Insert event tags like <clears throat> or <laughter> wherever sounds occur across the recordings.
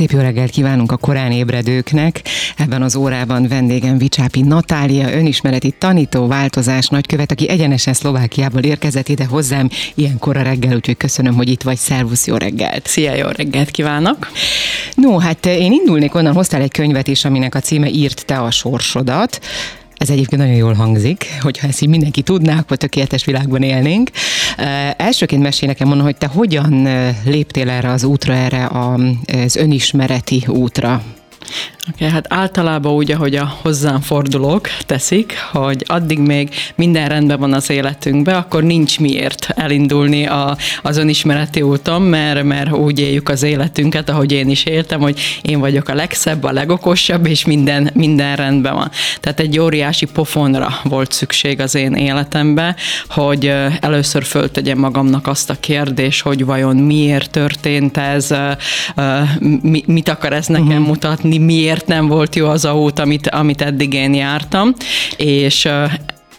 Szép jó reggelt kívánunk a korán ébredőknek. Ebben az órában vendégem Vicsápi Natália, önismereti tanító, változás nagykövet, aki egyenesen Szlovákiából érkezett ide hozzám ilyenkor a reggel, úgyhogy köszönöm, hogy itt vagy. Szervusz, jó reggelt! Szia, jó reggelt kívánok! No, hát én indulnék onnan, hoztál egy könyvet is, aminek a címe Írt te a sorsodat. Ez egyébként nagyon jól hangzik, hogyha ezt így mindenki tudná, akkor tökéletes világban élnénk. Elsőként mesél nekem mondom, hogy te hogyan léptél erre az útra, erre az önismereti útra? Okay, hát általában úgy, ahogy a hozzám fordulók teszik, hogy addig még minden rendben van az életünkben, akkor nincs miért elindulni a, az önismereti úton, mert, mert úgy éljük az életünket, ahogy én is éltem, hogy én vagyok a legszebb, a legokosabb, és minden, minden rendben van. Tehát egy óriási pofonra volt szükség az én életembe, hogy először föltegyem magamnak azt a kérdést, hogy vajon miért történt ez, mit akar ez nekem uh-huh. mutatni, miért miért nem volt jó az a út, amit, amit eddig én jártam, és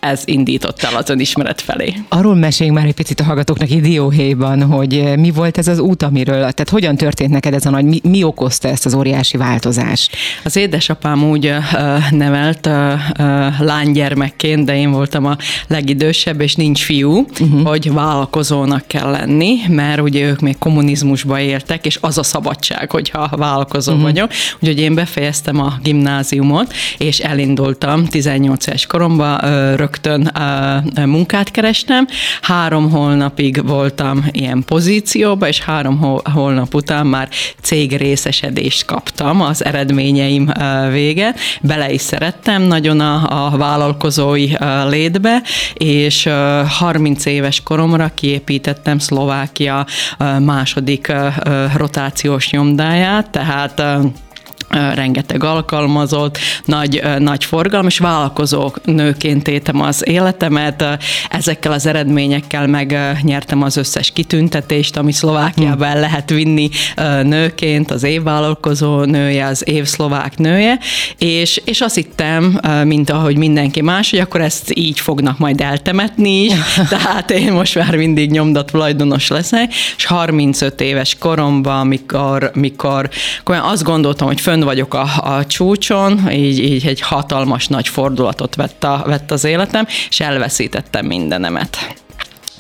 ez indított el az önismeret felé. Arról meséljünk már egy picit a hallgatóknak idióhéjban, hogy eh, mi volt ez az út, amiről, tehát hogyan történt neked ez a nagy, mi, mi okozta ezt az óriási változást? Az édesapám úgy uh, nevelt uh, uh, lánygyermekként, de én voltam a legidősebb, és nincs fiú, uh-huh. hogy vállalkozónak kell lenni, mert ugye ők még kommunizmusba éltek, és az a szabadság, hogyha vállalkozó uh-huh. vagyok. Úgyhogy én befejeztem a gimnáziumot, és elindultam 18 éves koromban uh, rögtön munkát kerestem. Három holnapig voltam ilyen pozícióban, és három holnap után már cég részesedést kaptam az eredményeim vége. Bele is szerettem nagyon a, a vállalkozói létbe, és 30 éves koromra kiépítettem Szlovákia második rotációs nyomdáját, tehát rengeteg alkalmazott, nagy, nagy forgalom, és vállalkozó nőként éltem az életemet. Ezekkel az eredményekkel megnyertem az összes kitüntetést, ami Szlovákiában el lehet vinni nőként, az év vállalkozó nője, az év szlovák nője, és, és azt hittem, mint ahogy mindenki más, hogy akkor ezt így fognak majd eltemetni is, <laughs> tehát én most már mindig nyomdat tulajdonos leszek, és 35 éves koromban, mikor, mikor azt gondoltam, hogy fönn fönn vagyok a, a csúcson, így, így egy hatalmas nagy fordulatot vett, a, vett az életem, és elveszítettem mindenemet.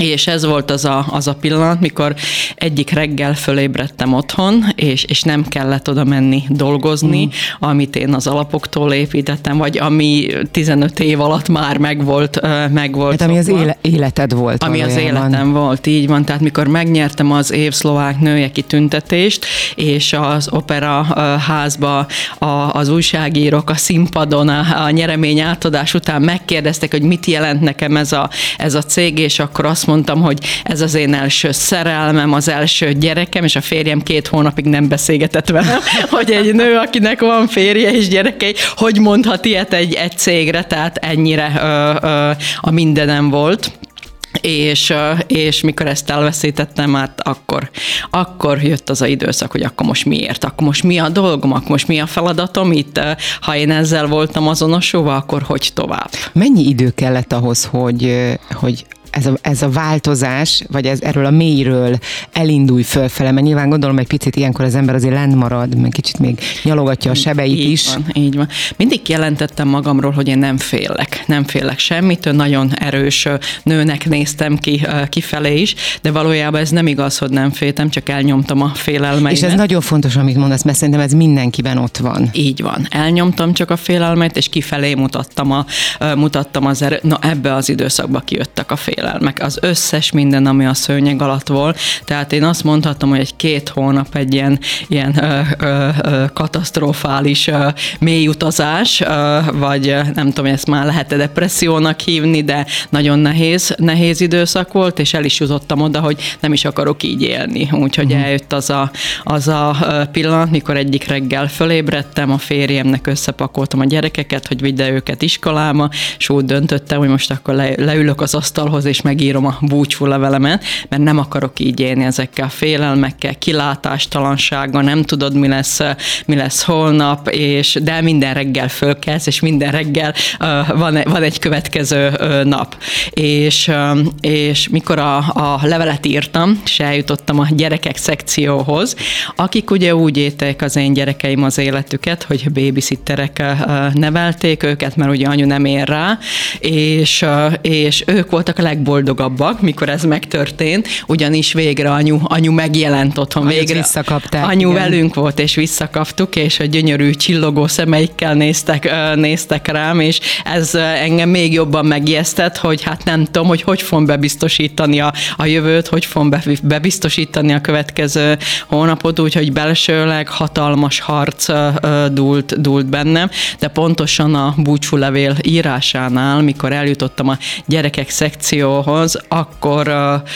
És ez volt az a, az a pillanat, mikor egyik reggel fölébredtem otthon, és, és nem kellett oda menni dolgozni, mm. amit én az alapoktól építettem, vagy ami 15 év alatt már megvolt. megvolt hát ami az éle, életed volt. Ami az életem volt, így van. Tehát mikor megnyertem az év szlovák nője kitüntetést, és az opera házba a, az újságírók a színpadon a, a nyeremény átadás után megkérdeztek, hogy mit jelent nekem ez a, ez a cég, és akkor azt mondtam, hogy ez az én első szerelmem, az első gyerekem, és a férjem két hónapig nem beszélgetett velem, <laughs> hogy egy nő, akinek van férje és gyerekei, hogy mondhat ilyet egy, egy cégre, tehát ennyire ö, ö, a mindenem volt. És, és mikor ezt elveszítettem, hát akkor, akkor jött az a időszak, hogy akkor most miért, akkor most mi a dolgom, akkor most mi a feladatom itt, ha én ezzel voltam azonosulva, akkor hogy tovább. Mennyi idő kellett ahhoz, hogy, hogy ez a, ez a változás, vagy ez erről a mélyről elindulj fölfele, mert nyilván gondolom egy picit ilyenkor az ember azért lent marad, meg kicsit még nyalogatja a sebeit így is. Van, így van. Mindig jelentettem magamról, hogy én nem félek, nem félek semmit, nagyon erős nőnek néztem ki kifelé is, de valójában ez nem igaz, hogy nem féltem, csak elnyomtam a félelmeimet. És ez nagyon fontos, amit mondasz, mert szerintem ez mindenkiben ott van. Így van. Elnyomtam csak a félelmet, és kifelé mutattam, a, mutattam az erőt. Na ebbe az időszakba kijöttek a fél félelmek, az összes minden, ami a szőnyeg alatt volt. Tehát én azt mondhatom, hogy egy két hónap egy ilyen, ilyen ö, ö, ö, katasztrofális ö, mély utazás, ö, vagy nem tudom, hogy ezt már lehet-e depressziónak hívni, de nagyon nehéz, nehéz időszak volt, és el is jutottam oda, hogy nem is akarok így élni. Úgyhogy uh-huh. eljött az a, az a pillanat, mikor egyik reggel fölébredtem, a férjemnek összepakoltam a gyerekeket, hogy vigye őket iskolába, és úgy döntöttem, hogy most akkor le, leülök az asztalhoz, és megírom a búcsú levelemet, mert nem akarok így élni ezekkel a félelmekkel, kilátástalansággal, nem tudod, mi lesz, mi lesz holnap, és de minden reggel fölkelsz, és minden reggel uh, van, van egy következő uh, nap. És, uh, és mikor a, a levelet írtam, és eljutottam a gyerekek szekcióhoz, akik ugye úgy élték az én gyerekeim az életüket, hogy babysitterek nevelték őket, mert ugye anyu nem ér rá, és, és ők voltak a legboldogabbak, mikor ez megtörtént, ugyanis végre anyu, anyu megjelent otthon. Anyut végre visszakapták, Anyu igen. velünk volt, és visszakaptuk, és a gyönyörű csillogó szemeikkel néztek, néztek rám, és ez engem még jobban megijesztett, hogy hát nem tudom, hogy hogy fogom bebiztosítani a, a jövőt, hogy fogom bebiztosítani a következő hónapot, úgyhogy belsőleg hatalmas harc dúlt, dúlt bennem, de pontosan a búcsúlevél írásánál, mikor eljutottam a gyerekek szekcióhoz, akkor uh,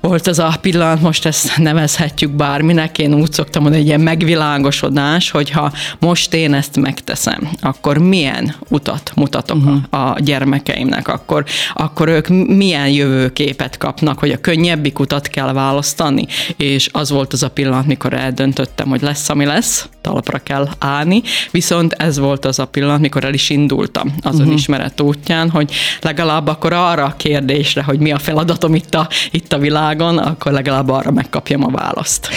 volt az a pillanat, most ezt nevezhetjük bárminek, én úgy szoktam mondani, egy ilyen megvilágosodás, hogyha most én ezt megteszem, akkor milyen utat mutatok uh-huh. a, a gyermekeimnek, akkor, akkor ők milyen jövőképet kapnak, hogy a könnyebbik utat kell választani, és az volt az a pillanat, mikor eldöntöttem, hogy lesz, ami lesz, talpra kell állni, viszont ez volt az a pillanat, mikor el is indultam az uh-huh. önismeret útján, hogy legalább akkor arra a kérdésre, hogy mi a feladatom itt a, itt a világon, akkor legalább arra megkapjam a választ.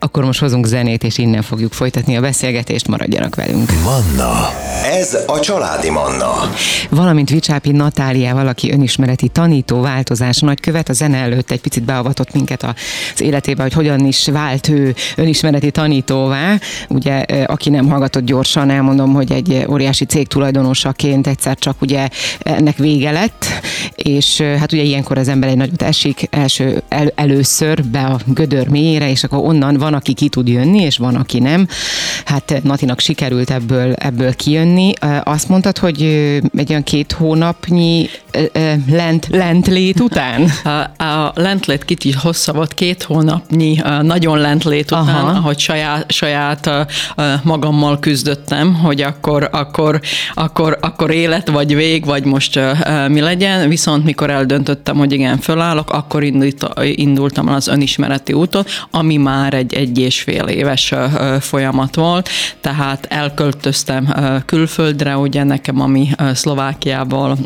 Akkor most hozunk zenét, és innen fogjuk folytatni a beszélgetést, maradjanak velünk. Manna. Ez a Családi Manna. Valamint Vicsápi Natáliával, aki önismereti tanító változás nagykövet, a zene előtt egy picit beavatott minket az életébe, hogy hogyan is vált ő önismereti tanítóvá. Ugye, aki nem hallgatott gyorsan, elmondom, hogy egy óriási cég tulajdonosaként egyszer csak ugye ennek vége lett, és hát ugye ilyenkor az ember egy nagyot esik, első, el, először be a gödör mélyére, és akkor onnan van, aki ki tud jönni, és van, aki nem. Hát Natinak sikerült ebből, ebből kijönni. Azt mondtad, hogy egy olyan két hónapnyi lent, lentlét után? A, a lentlét kicsit hosszabb volt, két hónapnyi nagyon lentlét után, Aha. ahogy saját, saját magammal küzdöttem, hogy akkor, akkor, akkor, akkor élet, vagy vég, vagy most mi legyen, viszont mikor eldöntöttem, hogy igen, fölállok, akkor indultam el az önismereti úton, ami már egy egy és fél éves folyamat volt, tehát elköltöztem külföldre, ugye nekem, ami Szlovákiából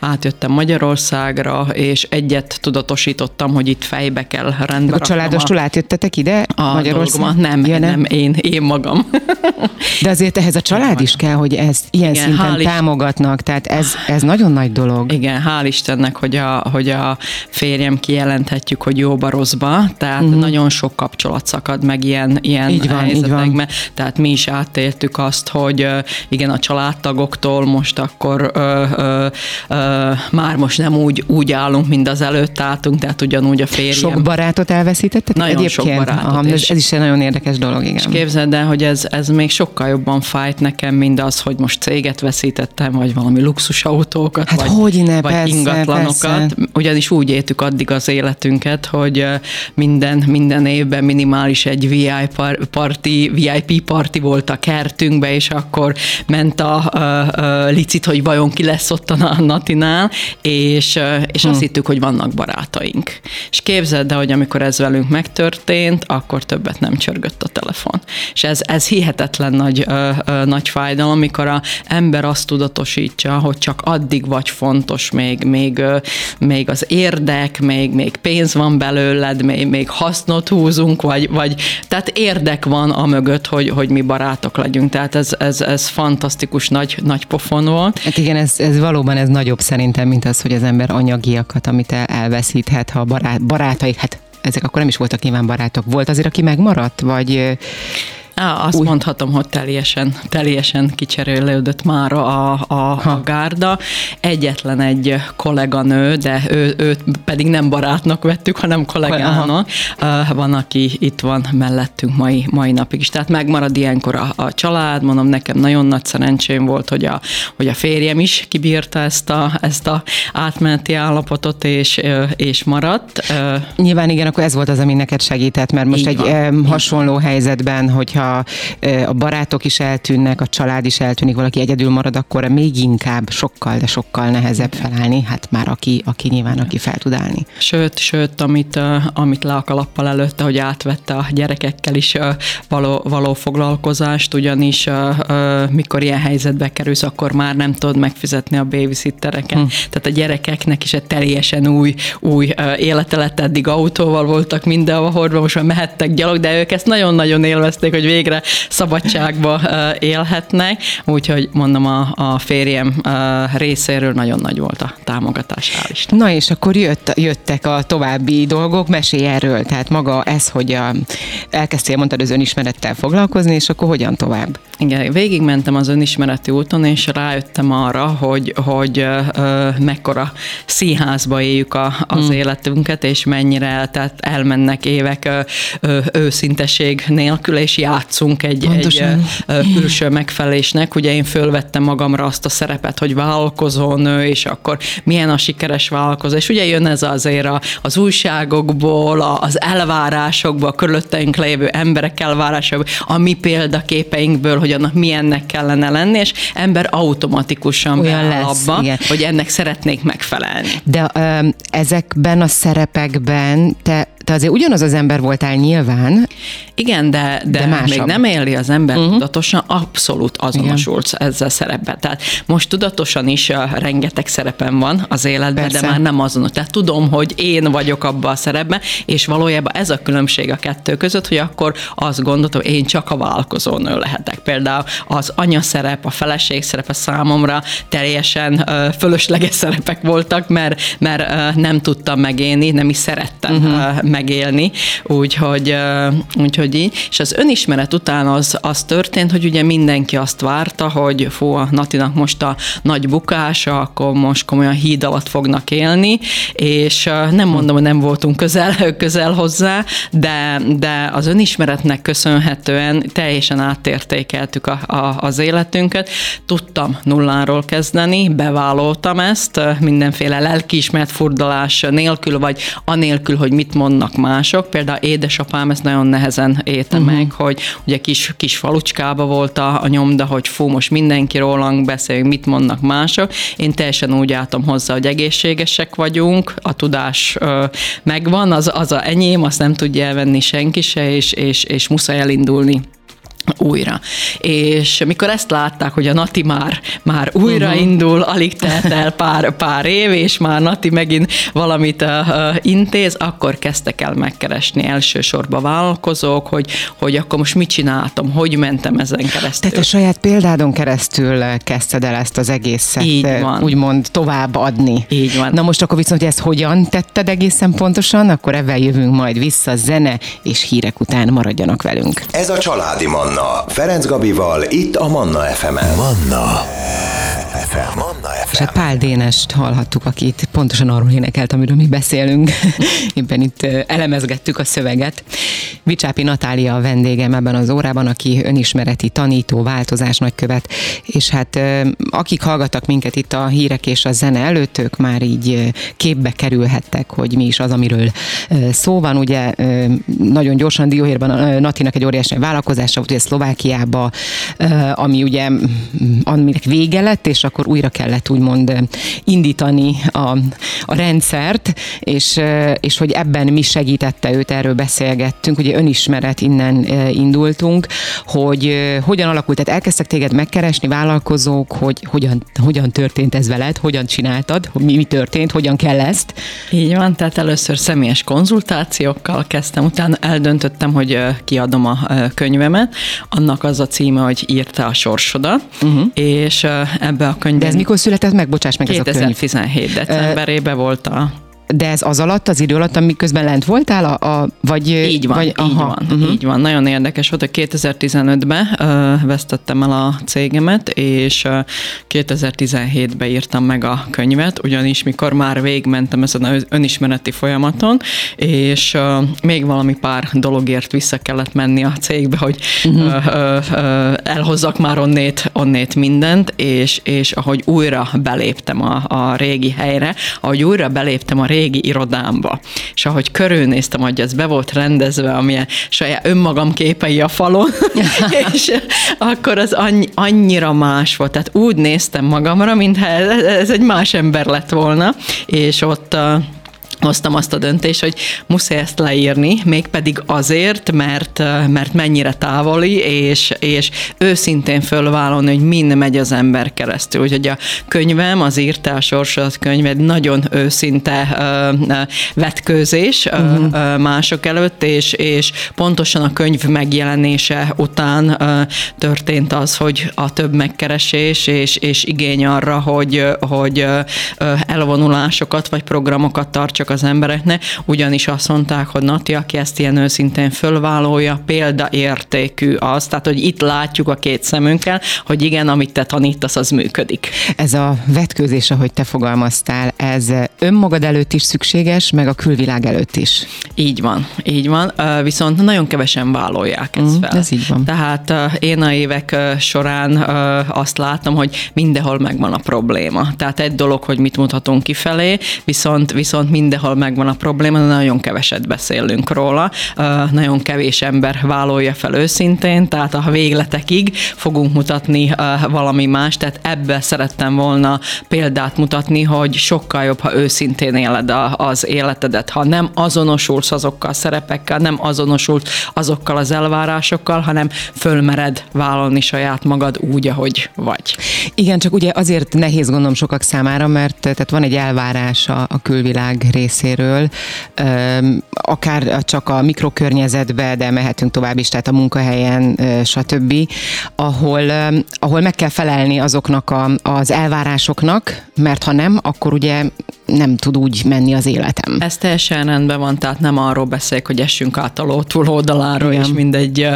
átjöttem Magyarországra, és egyet tudatosítottam, hogy itt fejbe kell rendbe A családostól átjöttetek ide a Magyarországra? Nem, ja, nem, nem, én, én magam. <laughs> De azért ehhez a család is kell, hogy ezt ilyen Igen, szinten támogatnak, tehát ez, ez nagyon nagy dolog. Igen, hál' Istennek, hogy a, hogy a férjem kijelenthetjük, hogy jóba rosszba, tehát uh-huh. nagyon sok kapcsolat szakad meg ilyen, ilyen így van, helyzetekben. Tehát mi is átéltük azt, hogy igen, a családtagoktól most akkor ö, ö, ö, már most nem úgy, úgy állunk, mint az előtt álltunk, tehát ugyanúgy a férjem. Sok barátot elveszítettek? Nagyon Egyébként? sok barátot. Aha, ez, ez is egy nagyon érdekes dolog, igen. És képzeld el, hogy ez, ez még sokkal jobban fájt nekem, mint az, hogy most céget veszítettem, vagy valami luxusautókat, hát vagy, hogy ne, vagy persze, ingatlanokat. Persze. Ugyanis úgy éltük addig az életünket, hogy minden, minden évben minimális egy VIP party, VIP party volt a kertünkbe, és akkor ment a, a, a licit, hogy vajon ki lesz ott a Natinál, és, és hm. azt hittük, hogy vannak barátaink. És képzeld el, hogy amikor ez velünk megtörtént, akkor többet nem csörgött a telefon. És ez, ez hihetetlen nagy, ö, ö, nagy fájdalom, amikor a ember azt tudatosítja, hogy csak addig vagy fontos, még, még, még az érdek, még, még pénz van belőled, még, még hasznot húzunk, vagy, vagy tehát érdek van a mögött, hogy, hogy mi barátok legyünk. Tehát ez, ez, ez fantasztikus nagy, nagy pofon volt. Hát igen, ez, ez valóban ez nagyobb szerintem, mint az, hogy az ember anyagiakat, amit elveszíthet, ha barát, barátai, hát ezek akkor nem is voltak nyilván barátok. Volt azért, aki megmaradt, vagy Á, azt Úgy. mondhatom, hogy teljesen, teljesen kicserélődött már a, a, a gárda. Egyetlen egy kolléganő, de ő, őt pedig nem barátnak vettük, hanem kollégának. Aha. Van, aki itt van mellettünk mai, mai napig is. Tehát megmarad ilyenkor a, a család, mondom, nekem nagyon nagy szerencsém volt, hogy a, hogy a férjem is kibírta ezt a, ezt a átmeneti állapotot, és, és maradt. Nyilván igen, akkor ez volt az, ami neked segített, mert most Így egy van. hasonló helyzetben, hogyha a, a barátok is eltűnnek, a család is eltűnik, valaki egyedül marad, akkor még inkább sokkal, de sokkal nehezebb felállni, hát már aki, aki nyilván, aki fel tud állni. Sőt, sőt, amit, amit le a kalappal előtte, hogy átvette a gyerekekkel is való, való foglalkozást, ugyanis mikor ilyen helyzetbe kerülsz, akkor már nem tudod megfizetni a babysittereket. Hmm. Tehát a gyerekeknek is egy teljesen új, új élete lett, eddig autóval voltak mindenhol, most már mehettek gyalog, de ők ezt nagyon-nagyon élvezték, hogy végre szabadságba élhetnek, úgyhogy mondom a, a férjem részéről nagyon nagy volt a támogatás, hál' Isten. Na és akkor jött, jöttek a további dolgok, mesélj erről, tehát maga ez, hogy a, elkezdtél, mondtad, az önismerettel foglalkozni, és akkor hogyan tovább? Igen, végigmentem az önismereti úton, és rájöttem arra, hogy, hogy ö, mekkora színházba éljük a, az hmm. életünket, és mennyire tehát elmennek évek ö, ö, őszinteség nélkül, és játszunk egy, egy külső megfelelésnek. Ugye én fölvettem magamra azt a szerepet, hogy vállalkozónő, és akkor milyen a sikeres vállalkozó. És ugye jön ez azért az újságokból, az elvárásokból, a körülötteink lévő emberek elvárásokból, a mi példaképeinkből, hogy annak milyennek kellene lenni, és ember automatikusan Olyan lesz, abba, igen. hogy ennek szeretnék megfelelni. De ö, ezekben a szerepekben te te azért ugyanaz az ember voltál nyilván. Igen, de, de, de még nem éli az ember uh-huh. tudatosan, abszolút azonosulsz Igen. ezzel szerepben. Tehát most tudatosan is rengeteg szerepem van az életben, Persze. de már nem azonos. Tehát tudom, hogy én vagyok abban a szerepben, és valójában ez a különbség a kettő között, hogy akkor azt gondoltam, hogy én csak a vállalkozónő lehetek. Például az anya szerep, a feleség szerepe számomra teljesen uh, fölösleges szerepek voltak, mert, mert uh, nem tudtam megélni, nem is szerettem uh-huh megélni, úgyhogy, úgyhogy így. És az önismeret után az, az történt, hogy ugye mindenki azt várta, hogy fú, a Natinak most a nagy bukása, akkor most komolyan híd alatt fognak élni, és nem mondom, hogy nem voltunk közel, <laughs> közel hozzá, de, de az önismeretnek köszönhetően teljesen átértékeltük a, a, az életünket. Tudtam nulláról kezdeni, bevállaltam ezt, mindenféle lelkiismert furdalás nélkül, vagy anélkül, hogy mit mondnak vannak mások, például édesapám ezt nagyon nehezen élte uh-huh. meg, hogy ugye kis, kis falucskába volt a, a nyomda, hogy fú, most mindenki rólunk beszél, mit mondnak mások. Én teljesen úgy álltam hozzá, hogy egészségesek vagyunk, a tudás ö, megvan, az, az a enyém, azt nem tudja elvenni senki se, és, és, és muszáj elindulni újra. És mikor ezt látták, hogy a Nati már, már újra uh-huh. indul, alig telt el pár, pár év, és már Nati megint valamit uh, intéz, akkor kezdtek el megkeresni elsősorban vállalkozók, hogy, hogy akkor most mit csináltam, hogy mentem ezen keresztül. Tehát a saját példádon keresztül kezdted el ezt az egészet Így van. úgymond tovább adni. Így van. Na most akkor viszont, hogy ezt hogyan tetted egészen pontosan, akkor ebben jövünk majd vissza zene és hírek után maradjanak velünk. Ez a Családi Manna Manna. Ferenc Gabival, itt a Manna FM-en. Manna FM. Manna FM. És hát Pál Dénest hallhattuk, akit pontosan arról énekelt, amiről mi beszélünk. <laughs> Éppen itt elemezgettük a szöveget. Vicsápi Natália a vendégem ebben az órában, aki önismereti tanító, változás nagykövet, és hát akik hallgattak minket itt a hírek és a zene előtt, ők már így képbe kerülhettek, hogy mi is az, amiről szó van. Ugye nagyon gyorsan Dióhérben Natinak egy óriási vállalkozása volt, ugye Szlovákiába, ami ugye aminek vége lett, és akkor újra kellett úgymond indítani a, a rendszert, és, és hogy ebben mi segítette őt, erről beszélgettünk, ugye önismeret innen indultunk, hogy hogyan alakult, tehát elkezdtek téged megkeresni vállalkozók, hogy hogyan, hogyan történt ez veled, hogyan csináltad, mi, mi történt, hogyan kell ezt. Így van, tehát először személyes konzultációkkal kezdtem, utána eldöntöttem, hogy kiadom a könyvemet, annak az a címe, hogy írta a sorsodat, uh-huh. és ebbe a könyvben... De ez mikor született meg? Bocsáss meg, 2017 ez a könyv. decemberében volt a de ez az alatt, az idő alatt, amiközben lent voltál, a, a, vagy... Így van, vagy, így aha, van, uh-huh. így van. Nagyon érdekes volt, hogy 2015-ben uh, vesztettem el a cégemet, és uh, 2017-ben írtam meg a könyvet, ugyanis mikor már végmentem ezen az önismereti folyamaton, és uh, még valami pár dologért vissza kellett menni a cégbe, hogy uh-huh. uh, uh, uh, elhozzak már onnét, onnét mindent, és, és ahogy újra beléptem a, a régi helyre, ahogy újra beléptem a régi régi irodámba. És ahogy körülnéztem, hogy ez be volt rendezve, amilyen saját önmagam képei a falon, <laughs> és akkor az annyi, annyira más volt. Tehát úgy néztem magamra, mintha ez, ez egy más ember lett volna, és ott hoztam azt a döntést, hogy muszáj ezt leírni, mégpedig azért, mert, mert mennyire távoli, és, és őszintén fölvállalni, hogy mind megy az ember keresztül. Úgyhogy a könyvem, az írtál sorsodat könyv egy nagyon őszinte uh, vetkőzés uh-huh. uh, mások előtt, és, és pontosan a könyv megjelenése után uh, történt az, hogy a több megkeresés és, és igény arra, hogy, hogy elvonulásokat vagy programokat tartsak csak az embereknek, ugyanis azt mondták, hogy Nati, aki ezt ilyen őszintén fölvállalja, példaértékű az, tehát hogy itt látjuk a két szemünkkel, hogy igen, amit te tanítasz, az működik. Ez a vetkőzés, ahogy te fogalmaztál, ez önmagad előtt is szükséges, meg a külvilág előtt is. Így van, így van, viszont nagyon kevesen vállalják ezt mm, fel. Ez így van. Tehát én a évek során azt látom, hogy mindenhol megvan a probléma. Tehát egy dolog, hogy mit mutatunk kifelé, viszont, viszont minden mindenhol megvan a probléma, de nagyon keveset beszélünk róla. Nagyon kevés ember vállalja fel őszintén, tehát a végletekig fogunk mutatni valami más, tehát ebbe szerettem volna példát mutatni, hogy sokkal jobb, ha őszintén éled az életedet, ha nem azonosulsz azokkal a szerepekkel, nem azonosulsz azokkal az elvárásokkal, hanem fölmered vállalni saját magad úgy, ahogy vagy. Igen, csak ugye azért nehéz gondolom sokak számára, mert tehát van egy elvárás a, a külvilág részéről, akár csak a mikrokörnyezetbe, de mehetünk tovább is, tehát a munkahelyen, stb., ahol, ahol meg kell felelni azoknak a, az elvárásoknak, mert ha nem, akkor ugye nem tud úgy menni az életem. Ez teljesen rendben van, tehát nem arról beszélek, hogy essünk át a ló túloldaláról, és mindegy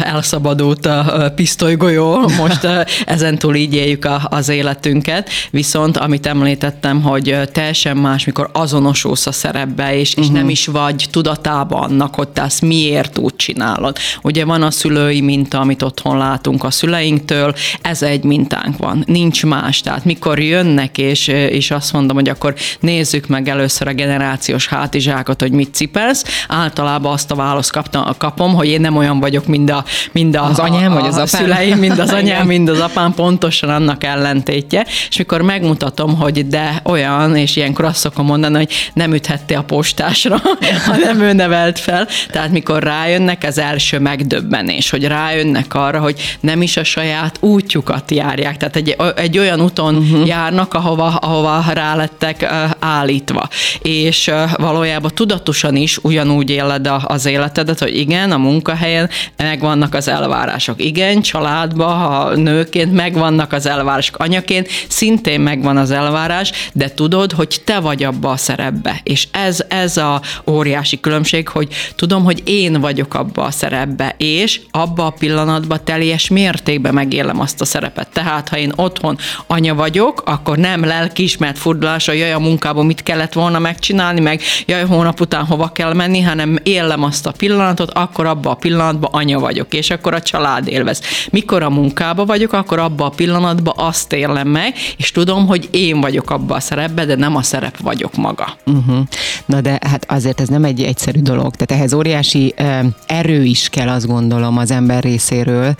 elszabadult a pisztolygolyó, <laughs> most ezentúl így éljük az életünket, viszont amit említettem, hogy teljesen más, mikor azonosulsz a szerepbe, és, uh-huh. és nem mhm. is vagy tudatában annak, hogy te ezt miért úgy csinálod. Ugye van a szülői minta, amit otthon látunk a szüleinktől, ez egy mintánk van, nincs más. Tehát mikor jönnek, és, és azt mondom, hogy akkor nézzük meg először a generációs hátizsákot, hogy mit cipelsz. Általában azt a választ kaptam, kapom, hogy én nem olyan vagyok, mint, a, mind a, az anyám, a, vagy az apám. szüleim, mind az <laughs> anyám, mind az apám, pontosan annak ellentétje. És mikor megmutatom, hogy de olyan, és ilyenkor azt szokom mondani, hogy nem üthette a postásra, <laughs> hanem ő nevelt fel. Tehát mikor rájönnek, az első megdöbbenés, hogy rájönnek arra, hogy nem is a saját útjukat járják. Tehát egy, egy olyan úton uh-huh. járnak, ahova, ahova rálettek állítva. És valójában tudatosan is ugyanúgy éled az életedet, hogy igen, a munkahelyen megvannak az elvárások. Igen, családban, ha nőként megvannak az elvárások. Anyaként szintén megvan az elvárás, de tudod, hogy te vagy abba a szerepbe. És ez, ez a óriási különbség, hogy tudom, hogy én vagyok abba a szerepbe, és abba a pillanatban teljes mértékben megélem azt a szerepet. Tehát, ha én otthon anya vagyok, akkor nem lelkiismert furdalása, jaj, a munkában mit kellett volna megcsinálni, meg jaj, hónap után hova kell menni, hanem élem azt a pillanatot, akkor abba a pillanatban anya vagyok, és akkor a család élvez. Mikor a munkába vagyok, akkor abba a pillanatban azt élem meg, és tudom, hogy én vagyok abba a szerepbe, de nem a szerep vagyok maga. Uh-huh. Na de hát azért ez nem egy egyszerű dolog, tehát ehhez óriási uh, erő is kell, azt gondolom, az ember részéről,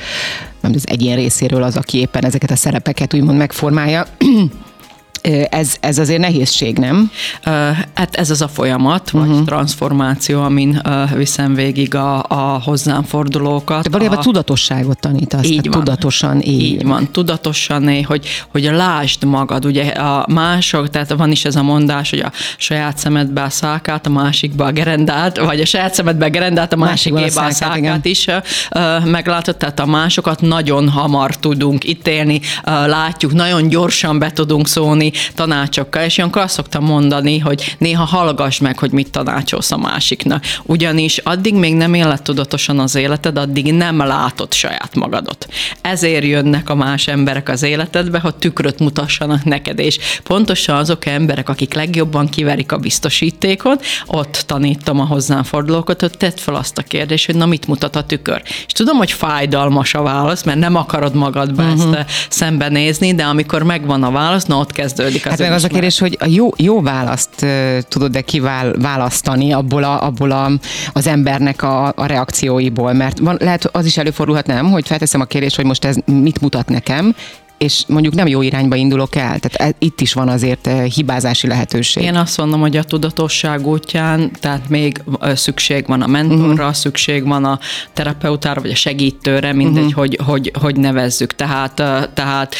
nem az egyén részéről az, aki éppen ezeket a szerepeket úgymond megformálja. <clears throat> Ez, ez azért nehézség, nem? Hát ez az a folyamat, vagy uh-huh. transformáció, amin viszem végig a, a hozzám fordulókat. De valójában a... tudatosságot tanítasz, így van. tudatosan él. Így van, tudatosan él, hogy, hogy lásd magad. Ugye a mások, tehát van is ez a mondás, hogy a saját szemedbe a szálkát, a másikba a gerendát, vagy a saját szemedbe a gerendát, a másikba a szálkát, szálkát is meglátod, tehát a másokat nagyon hamar tudunk ítélni, látjuk, nagyon gyorsan be tudunk szólni, tanácsokkal, és ilyenkor azt szoktam mondani, hogy néha hallgass meg, hogy mit tanácsolsz a másiknak. Ugyanis addig még nem éled tudatosan az életed, addig nem látod saját magadot. Ezért jönnek a más emberek az életedbe, hogy tükröt mutassanak neked, és pontosan azok emberek, akik legjobban kiverik a biztosítékot, ott tanítom a hozzám fordulókat, hogy tedd fel azt a kérdést, hogy na mit mutat a tükör. És tudom, hogy fájdalmas a válasz, mert nem akarod magadba uh-huh. ezt szembenézni, de amikor megvan a válasz, na ott kezd kezdődik az Hát meg az a kérdés, hogy a jó, jó választ tudod-e kiválasztani abból, a, abból a, az embernek a, a reakcióiból, mert van, lehet az is előfordulhat nem, hogy felteszem a kérdést, hogy most ez mit mutat nekem, és mondjuk nem jó irányba indulok el. Tehát e, itt is van azért e, hibázási lehetőség. Én azt mondom, hogy a tudatosság útján, tehát még szükség van a mentorra, uh-huh. szükség van a terapeutára, vagy a segítőre, mindegy, uh-huh. hogy, hogy, hogy nevezzük. Tehát, tehát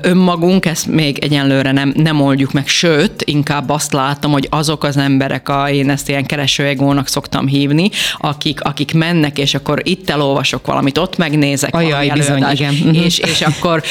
önmagunk ezt még egyenlőre nem, nem oldjuk meg, sőt, inkább azt látom, hogy azok az emberek, a, én ezt ilyen keresőegónak szoktam hívni, akik, akik mennek, és akkor itt elolvasok valamit, ott megnézek Ajaj, bizony, igen. Uh-huh. És, és akkor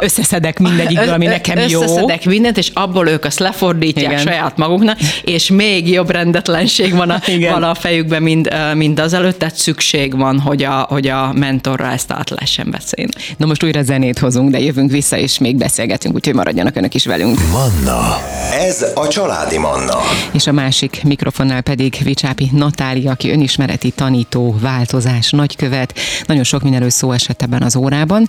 összeszedek mindegyikből, ami nekem jó. Összeszedek mindent, és abból ők azt lefordítják Igen. saját maguknak, és még jobb rendetlenség van a, <laughs> van a fejükben, mint, mint az előtt, tehát szükség van, hogy a, hogy a mentorra ezt át lehessen beszélni. Na most újra zenét hozunk, de jövünk vissza, és még beszélgetünk, úgyhogy maradjanak önök is velünk. Manna. Ez a családi Manna. És a másik mikrofonnál pedig Vicsápi Natália, aki önismereti tanító, változás, nagykövet. Nagyon sok mindenről szó esett ebben az órában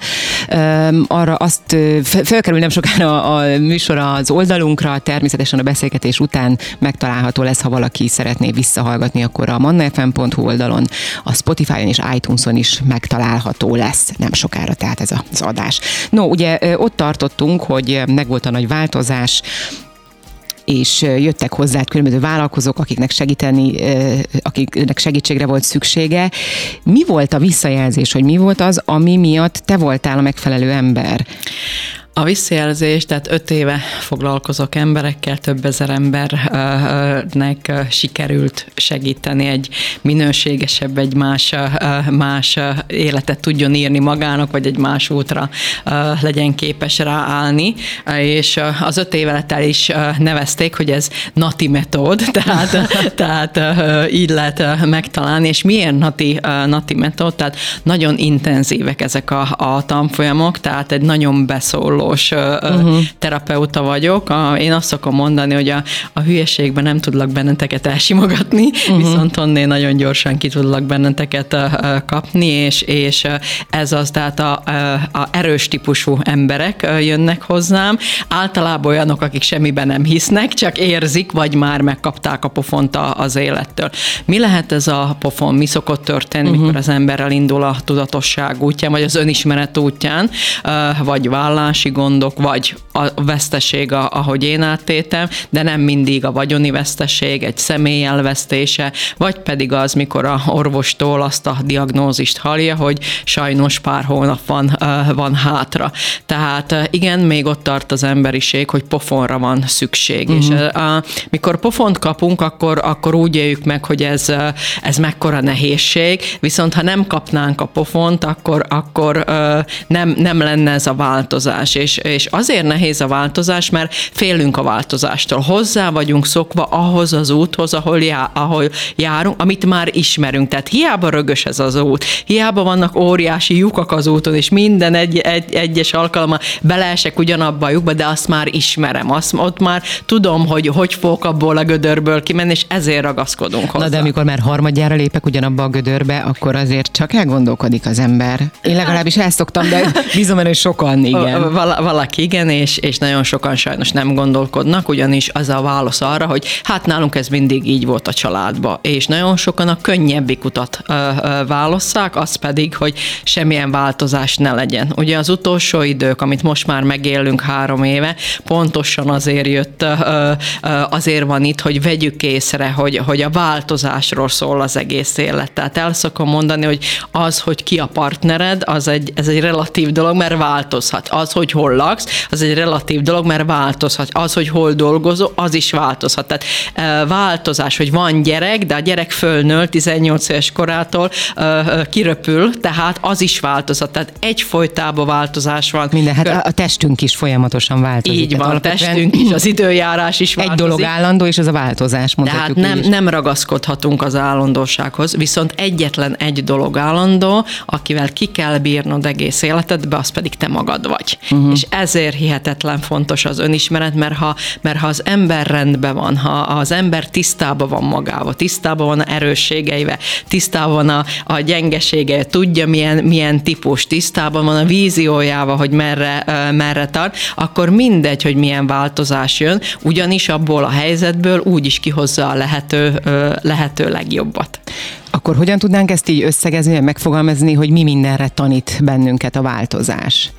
arra azt felkerül nem sokára a műsor az oldalunkra, természetesen a beszélgetés után megtalálható lesz, ha valaki szeretné visszahallgatni, akkor a mannafm.hu oldalon, a Spotify-on és iTunes-on is megtalálható lesz nem sokára, tehát ez az adás. No, ugye ott tartottunk, hogy megvolt a nagy változás, és jöttek hozzá különböző vállalkozók, akiknek segíteni, akiknek segítségre volt szüksége. Mi volt a visszajelzés, hogy mi volt az, ami miatt te voltál a megfelelő ember? A visszajelzés, tehát öt éve foglalkozok emberekkel, több ezer embernek sikerült segíteni egy minőségesebb, egy más, más életet tudjon írni magának, vagy egy más útra legyen képes ráállni. És az öt évelet el is nevezték, hogy ez nati metód, <laughs> tehát, tehát így lehet megtalálni. És miért nati, nati metód? Tehát nagyon intenzívek ezek a, a tanfolyamok, tehát egy nagyon beszóló pszichológus uh-huh. terapeuta vagyok. A, én azt szokom mondani, hogy a, a hülyeségben nem tudlak benneteket elsimogatni, uh-huh. viszont onnél nagyon gyorsan ki tudlak benneteket kapni, és, és ez az, tehát a, a erős típusú emberek jönnek hozzám. Általában olyanok, akik semmiben nem hisznek, csak érzik, vagy már megkapták a pofont az élettől. Mi lehet ez a pofon? Mi szokott történni, uh-huh. mikor az ember elindul a tudatosság útján, vagy az önismeret útján, vagy vállási gondok, vagy a veszteség, ahogy én áttétem, de nem mindig a vagyoni veszteség, egy személy elvesztése, vagy pedig az, mikor a orvostól azt a diagnózist hallja, hogy sajnos pár hónap van, van hátra. Tehát igen, még ott tart az emberiség, hogy pofonra van szükség. Uh-huh. És a, mikor pofont kapunk, akkor, akkor úgy éljük meg, hogy ez, ez mekkora nehézség, viszont ha nem kapnánk a pofont, akkor, akkor nem, nem lenne ez a változás. És, és azért nehéz a változás, mert félünk a változástól. Hozzá vagyunk szokva ahhoz az úthoz, ahol, já, ahol járunk, amit már ismerünk. Tehát hiába rögös ez az út, hiába vannak óriási lyukak az úton, és minden egy, egy, egyes alkalommal beleesek ugyanabba a lyukba, de azt már ismerem. Azt, ott már tudom, hogy hogy fogok abból a gödörből kimenni, és ezért ragaszkodunk hozzá. Na de amikor már harmadjára lépek ugyanabba a gödörbe, akkor azért csak elgondolkodik az ember. Én legalábbis ezt szoktam, de <laughs> bízom hogy sokan, igen. Val- valaki igen, és, és nagyon sokan sajnos nem gondolkodnak, ugyanis az a válasz arra, hogy hát nálunk ez mindig így volt a családba, és nagyon sokan a könnyebbik utat ö, válasszák, az pedig, hogy semmilyen változás ne legyen. Ugye az utolsó idők, amit most már megélünk három éve, pontosan azért jött, ö, azért van itt, hogy vegyük észre, hogy, hogy a változásról szól az egész élet. Tehát el szokom mondani, hogy az, hogy ki a partnered, az egy, ez egy relatív dolog, mert változhat. Az, hogy hol laksz, az egy relatív dolog, mert változhat. Az, hogy hol dolgozol, az is változhat. Tehát változás, hogy van gyerek, de a gyerek fölnől 18 éves korától kiröpül, tehát az is változhat. Tehát egyfolytában változás van. Minden, hát a testünk is folyamatosan változik. Így van, a testünk is, az időjárás is változik. <laughs> Egy dolog állandó, és az a változás, mondhatjuk Tehát nem, nem ragaszkodhatunk az állandósághoz, viszont egyetlen egy dolog állandó, akivel ki kell bírnod egész életedbe, az pedig te magad vagy. Uh-huh. És ezért hihetetlen fontos az önismeret, mert ha, mert ha az ember rendben van, ha az ember tisztában van magával, tisztában van a erősségeivel, tisztában van a, a gyengesége, tudja milyen, milyen típus, tisztában van a víziójával, hogy merre, merre tart, akkor mindegy, hogy milyen változás jön, ugyanis abból a helyzetből úgy is kihozza a lehető, lehető legjobbat. Akkor hogyan tudnánk ezt így összegezni, megfogalmazni, hogy mi mindenre tanít bennünket a változás?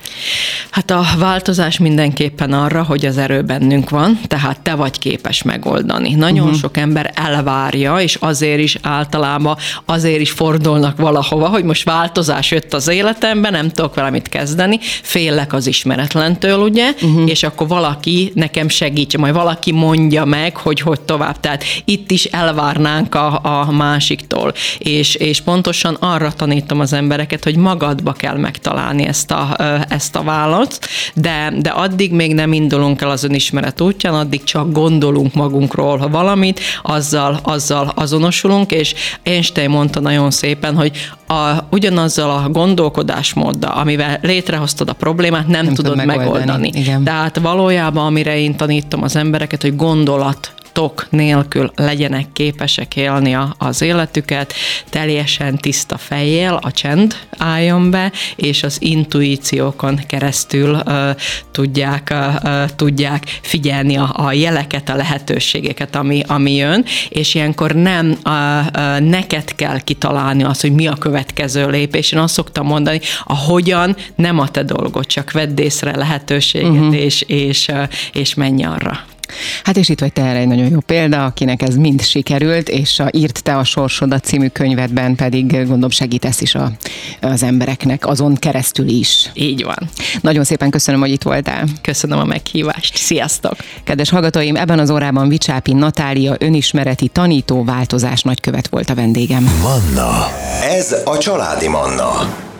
Hát a változás mindenképpen arra, hogy az erő bennünk van, tehát te vagy képes megoldani. Nagyon uh-huh. sok ember elvárja, és azért is általában azért is fordulnak valahova, hogy most változás jött az életemben, nem tudok vele mit kezdeni, félek az ismeretlentől, ugye, uh-huh. és akkor valaki nekem segítse, majd valaki mondja meg, hogy hogy tovább. Tehát itt is elvárnánk a, a másiktól és, és pontosan arra tanítom az embereket, hogy magadba kell megtalálni ezt a, ezt a választ, de, de addig még nem indulunk el az önismeret útján, addig csak gondolunk magunkról ha valamit, azzal, azzal azonosulunk, és Einstein mondta nagyon szépen, hogy a, ugyanazzal a gondolkodásmóddal, amivel létrehoztad a problémát, nem, nem tudod megoldani. megoldani. Igen. Tehát valójában, amire én tanítom az embereket, hogy gondolat tok nélkül legyenek képesek élni a, az életüket, teljesen tiszta fejjel, a csend álljon be, és az intuíciókon keresztül uh, tudják, uh, tudják figyelni a, a jeleket, a lehetőségeket, ami, ami jön, és ilyenkor nem uh, uh, neked kell kitalálni azt, hogy mi a következő lépés. Én azt szoktam mondani, a hogyan nem a te dolgod, csak vedd észre lehetőséget, uh-huh. és, és, és menj arra. Hát és itt vagy te erre egy nagyon jó példa, akinek ez mind sikerült, és a Írt te a sorsodat című könyvedben pedig gondolom segítesz is a, az embereknek azon keresztül is. Így van. Nagyon szépen köszönöm, hogy itt voltál. Köszönöm a meghívást. Sziasztok! Kedves hallgatóim, ebben az órában Vicsápi Natália önismereti tanító változás nagykövet volt a vendégem. Manna. Ez a Családi Manna.